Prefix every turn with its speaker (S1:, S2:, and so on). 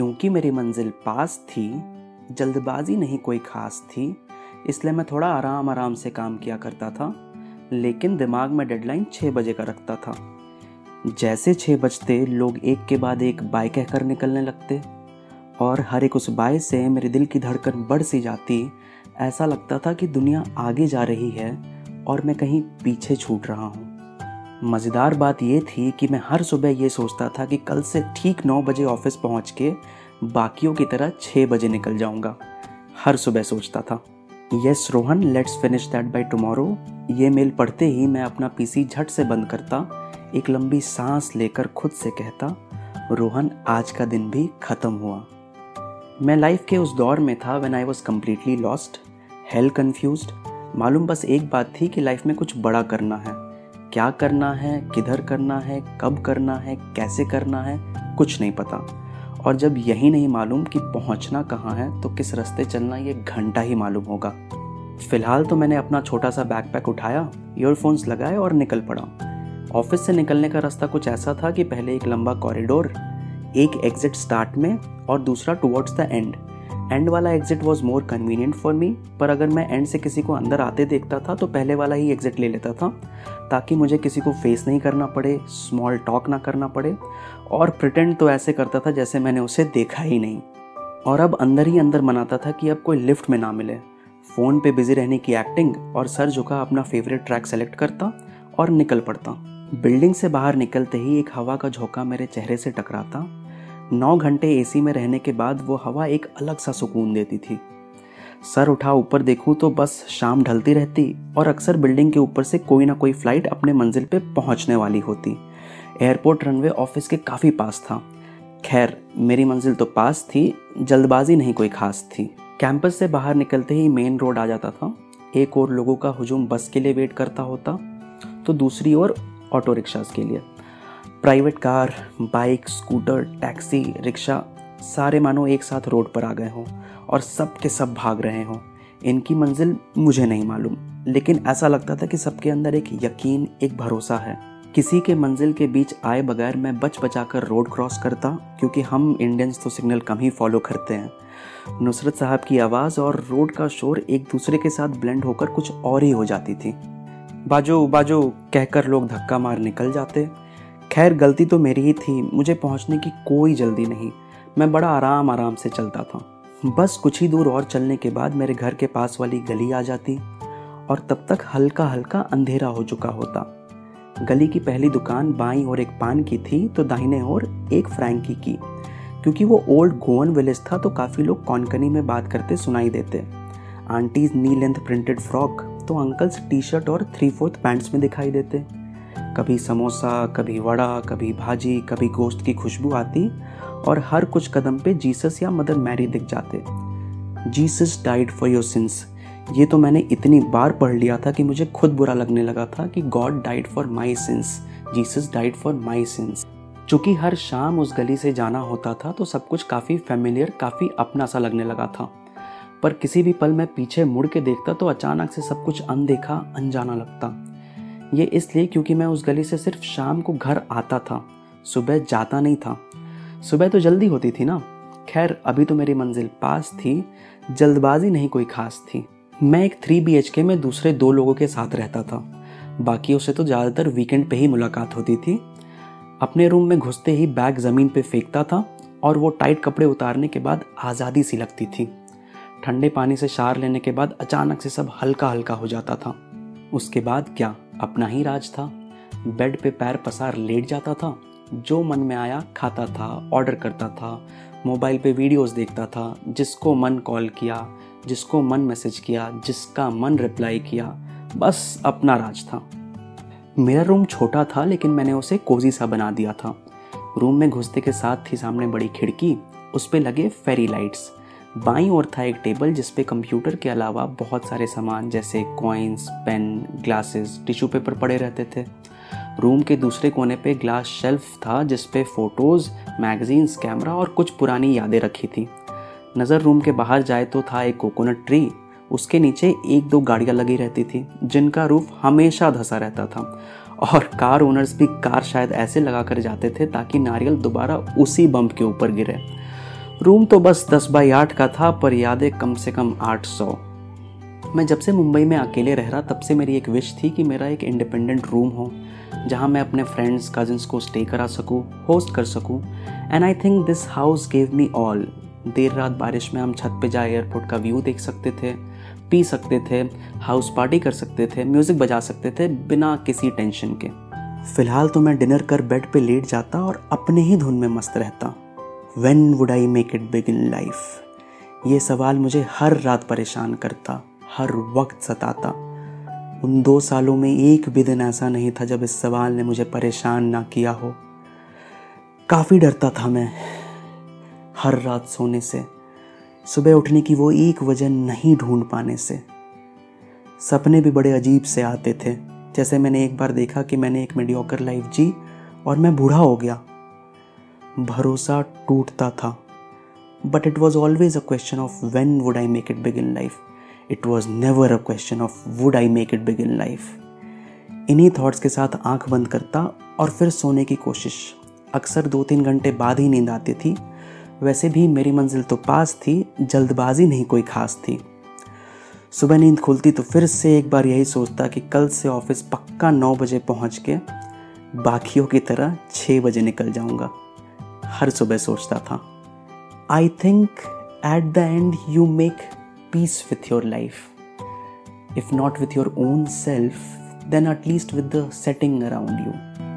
S1: क्योंकि मेरी मंजिल पास थी, जल्दबाजी नहीं कोई खास थी, इसलिए मैं थोड़ा आराम आराम से काम किया करता था, लेकिन दिमाग में डेडलाइन छः बजे का रखता था। जैसे छः बजते, लोग एक के बाद एक बाय कहकर निकलने लगते, और हर एक उस बाय से मेरे दिल की धड़कन बढ़ सी जाती। ऐसा लगता था कि दुनिया आगे जा रही है, और मैं कहीं पीछे छूट रहा हूँ। मज़ेदार बात यह थी कि मैं हर सुबह ये सोचता था कि कल से ठीक नौ बजे ऑफ़िस पहुँच के बाकियों की तरह छः बजे निकल जाऊँगा। हर सुबह सोचता था। Yes, Rohan let's finish that by tomorrow ये मेल पढ़ते ही मैं अपना पीसी झट से बंद करता, एक लंबी सांस लेकर खुद से कहता, रोहन, आज का दिन भी ख़त्म हुआ। मैं लाइफ के उस दौर में था when I was completely lost hell confused मालूम बस एक बात थी कि लाइफ में कुछ बड़ा करना है। क्या करना है, किधर करना है, कब करना है, कैसे करना है, कुछ नहीं पता। और जब यही नहीं मालूम कि पहुँचना कहाँ है तो किस रास्ते चलना ये घंटा ही मालूम होगा। फ़िलहाल तो मैंने अपना छोटा सा बैकपैक उठाया ईयरफोन्स लगाए और निकल पड़ा। ऑफ़िस से निकलने का रास्ता कुछ ऐसा था कि पहले एक लंबा कॉरिडोर एक एग्जिट स्टार्ट में और दूसरा टुवर्ड्स द एंड एंड वाला exit was more convenient for me पर अगर मैं एंड से किसी को अंदर आते देखता था तो पहले वाला ही एग्जिट ले लेता था, ताकि मुझे किसी को फेस नहीं करना पड़े स्मॉल टॉक ना करना पड़े, और प्रिटेंड तो ऐसे करता था जैसे मैंने उसे देखा ही नहीं। और अब अंदर ही अंदर मनाता था कि अब कोई लिफ्ट में ना मिले। फ़ोन पे बिज़ी रहने की एक्टिंग और सर झुका अपना फेवरेट ट्रैक सेलेक्ट करता और निकल पड़ता। बिल्डिंग से बाहर निकलते ही एक हवा का झोंका मेरे चेहरे से टकराता नौ घंटे एसी में रहने के बाद वो हवा एक अलग सा सुकून देती थी। सर उठा ऊपर देखूँ तो बस शाम ढलती रहती और अक्सर बिल्डिंग के ऊपर से कोई ना कोई फ़्लाइट अपने मंजिल पे पहुँचने वाली होती। एयरपोर्ट रनवे ऑफ़िस के काफ़ी पास था। खैर, मेरी मंजिल तो पास थी, जल्दबाजी नहीं कोई खास थी। कैंपस से बाहर निकलते ही मेन रोड आ जाता था। एक और लोगों का हुजूम बस के लिए वेट करता होता तो दूसरी ओर ऑटो रिक्शाज के लिए। Private car, bike, scooter, taxi, rickshaw, सारे मानो एक साथ रोड पर आ गए हों और सब के सब भाग रहे हों। इनकी मंजिल मुझे नहीं मालूम, लेकिन ऐसा लगता था कि सबके अंदर एक यकीन, एक भरोसा है। किसी के मंजिल के बीच आए बगैर मैं बच बचा कर रोड क्रॉस करता, क्योंकि हम इंडियंस तो सिग्नल कम ही फॉलो करते हैं। नुसरत साहब की आवाज़ और रोड का शोर एक दूसरे के साथ ब्लेंड होकर कुछ और ही हो जाती थी। बाजो बाजो, कहकर लोग धक्का मार निकल जाते खैर, गलती तो मेरी ही थी। मुझे पहुँचने की कोई जल्दी नहीं। मैं बड़ा आराम आराम से चलता था। बस कुछ ही दूर और चलने के बाद मेरे घर के पास वाली गली आ जाती और तब तक हल्का हल्का अंधेरा हो चुका होता। गली की पहली दुकान बाई और एक पान की थी तो दाहिने ओर एक फ्रैंकी की। क्योंकि वो ओल्ड गोवन विलेज था तो काफ़ी लोग कॉनकनी में बात करते सुनाई देते। Aunties knee length printed frock तो अंकल्स टी शर्ट और थ्री फोर्थ पैंट्स में दिखाई देते। कभी समोसा, कभी वड़ा, कभी भाजी, कभी गोश्त की खुशबू आती और हर कुछ कदम पे जीसस या मदर मैरी दिख जाते। Jesus died for your sins ये तो मैंने इतनी बार पढ़ लिया था कि मुझे खुद बुरा लगने लगा था कि God died for my sins Jesus died for my sins चूँकि हर शाम उस गली से जाना होता था तो सब कुछ काफ़ी फेमिलियर काफ़ी अपना सा लगने लगा था। पर किसी भी पल मैं पीछे मुड़ के देखता तो अचानक से सब कुछ अनदेखा, अनजाना लगता। ये इसलिए क्योंकि मैं उस गली से सिर्फ़ शाम को घर आता था। सुबह जाता नहीं था। सुबह तो जल्दी होती थी ना। खैर, अभी तो मेरी मंजिल पास थी। जल्दबाजी नहीं कोई खास थी। मैं एक थ्री बी के में दूसरे दो लोगों के साथ रहता था। बाकियों से तो ज़्यादातर वीकेंड पे ही मुलाकात होती थी। अपने रूम में घुसते ही बैग ज़मीन पे फेंकता था और वो टाइट कपड़े उतारने के बाद आज़ादी सी लगती थी। ठंडे पानी से शार लेने के बाद अचानक से सब हल्का हल्का हो जाता था। उसके बाद क्या? अपना ही राज था। बेड पे पैर पसार लेट जाता था, जो मन में आया खाता था, ऑर्डर करता था, मोबाइल पे वीडियोस देखता था, जिसको मन कॉल किया, जिसको मन मैसेज किया, जिसका मन रिप्लाई किया, बस अपना राज था। मेरा रूम छोटा था, लेकिन मैंने उसे कोजी सा बना दिया था। रूम में घुसते के साथ थी सामने बड़ी खिड़की, उस पर लगे फेरी लाइट्स बाई ओर था एक टेबल जिसपे कंप्यूटर के अलावा बहुत सारे सामान, जैसे coins pen glasses tissue paper पड़े रहते थे। रूम के दूसरे कोने पे ग्लास शेल्फ था जिसपे फ़ोटोज़ मैगजीन्स कैमरा और कुछ पुरानी यादें रखी थी। नज़र रूम के बाहर जाए तो था एक कोकोनट ट्री उसके नीचे एक दो गाड़ियाँ लगी रहती थी, जिनका रूफ हमेशा धसा रहता था। और कार ओनर्स भी कार शायद ऐसे लगा कर जाते थे ताकि नारियल दोबारा उसी बम्प के ऊपर गिरे। रूम तो बस दस बाई आठ का था, पर यादें कम से कम आठ सौ। मैं जब से मुंबई में अकेले रह रहा, तब से मेरी एक विश थी कि मेरा एक इंडिपेंडेंट रूम हो, जहाँ मैं अपने फ्रेंड्स कजिन्स को स्टे करा सकूँ होस्ट कर सकूँ। And I think this house gave me all देर रात बारिश में हम छत पे जाए एयरपोर्ट का व्यू देख सकते थे, पी सकते थे हाउस पार्टी कर सकते थे म्यूज़िक बजा सकते थे, बिना किसी टेंशन के। फ़िलहाल तो मैं डिनर कर बेड पे लेट जाता और अपने ही धुन में मस्त रहता। When would I make it big in life ये सवाल मुझे हर रात परेशान करता, हर वक्त सताता। उन दो सालों में एक भी दिन ऐसा नहीं था जब इस सवाल ने मुझे परेशान ना किया हो। काफ़ी डरता था मैं हर रात सोने से, सुबह उठने की वो एक वजह नहीं ढूंढ पाने से। सपने भी बड़े अजीब से आते थे, जैसे मैंने एक बार देखा कि मैंने एक मीडियोकर लाइफ जी और मैं बूढ़ा हो गया। भरोसा टूटता था। But it was always a question of when would I make it big in life it was never a question of would I make it big in life इन्हीं थॉट्स के साथ आँख बंद करता और फिर सोने की कोशिश। अक्सर दो तीन घंटे बाद ही नींद आती थी। वैसे भी मेरी मंजिल तो पास थी, जल्दबाजी नहीं कोई खास थी। सुबह नींद खुलती तो फिर से एक बार यही सोचता कि कल से ऑफ़िस पक्का नौ बजे पहुँच के बाकियों की तरह छः बजे निकल जाऊँगा। हर सुबह सोचता था I think at the end you make peace with your life if not with your own self then at least with the setting around you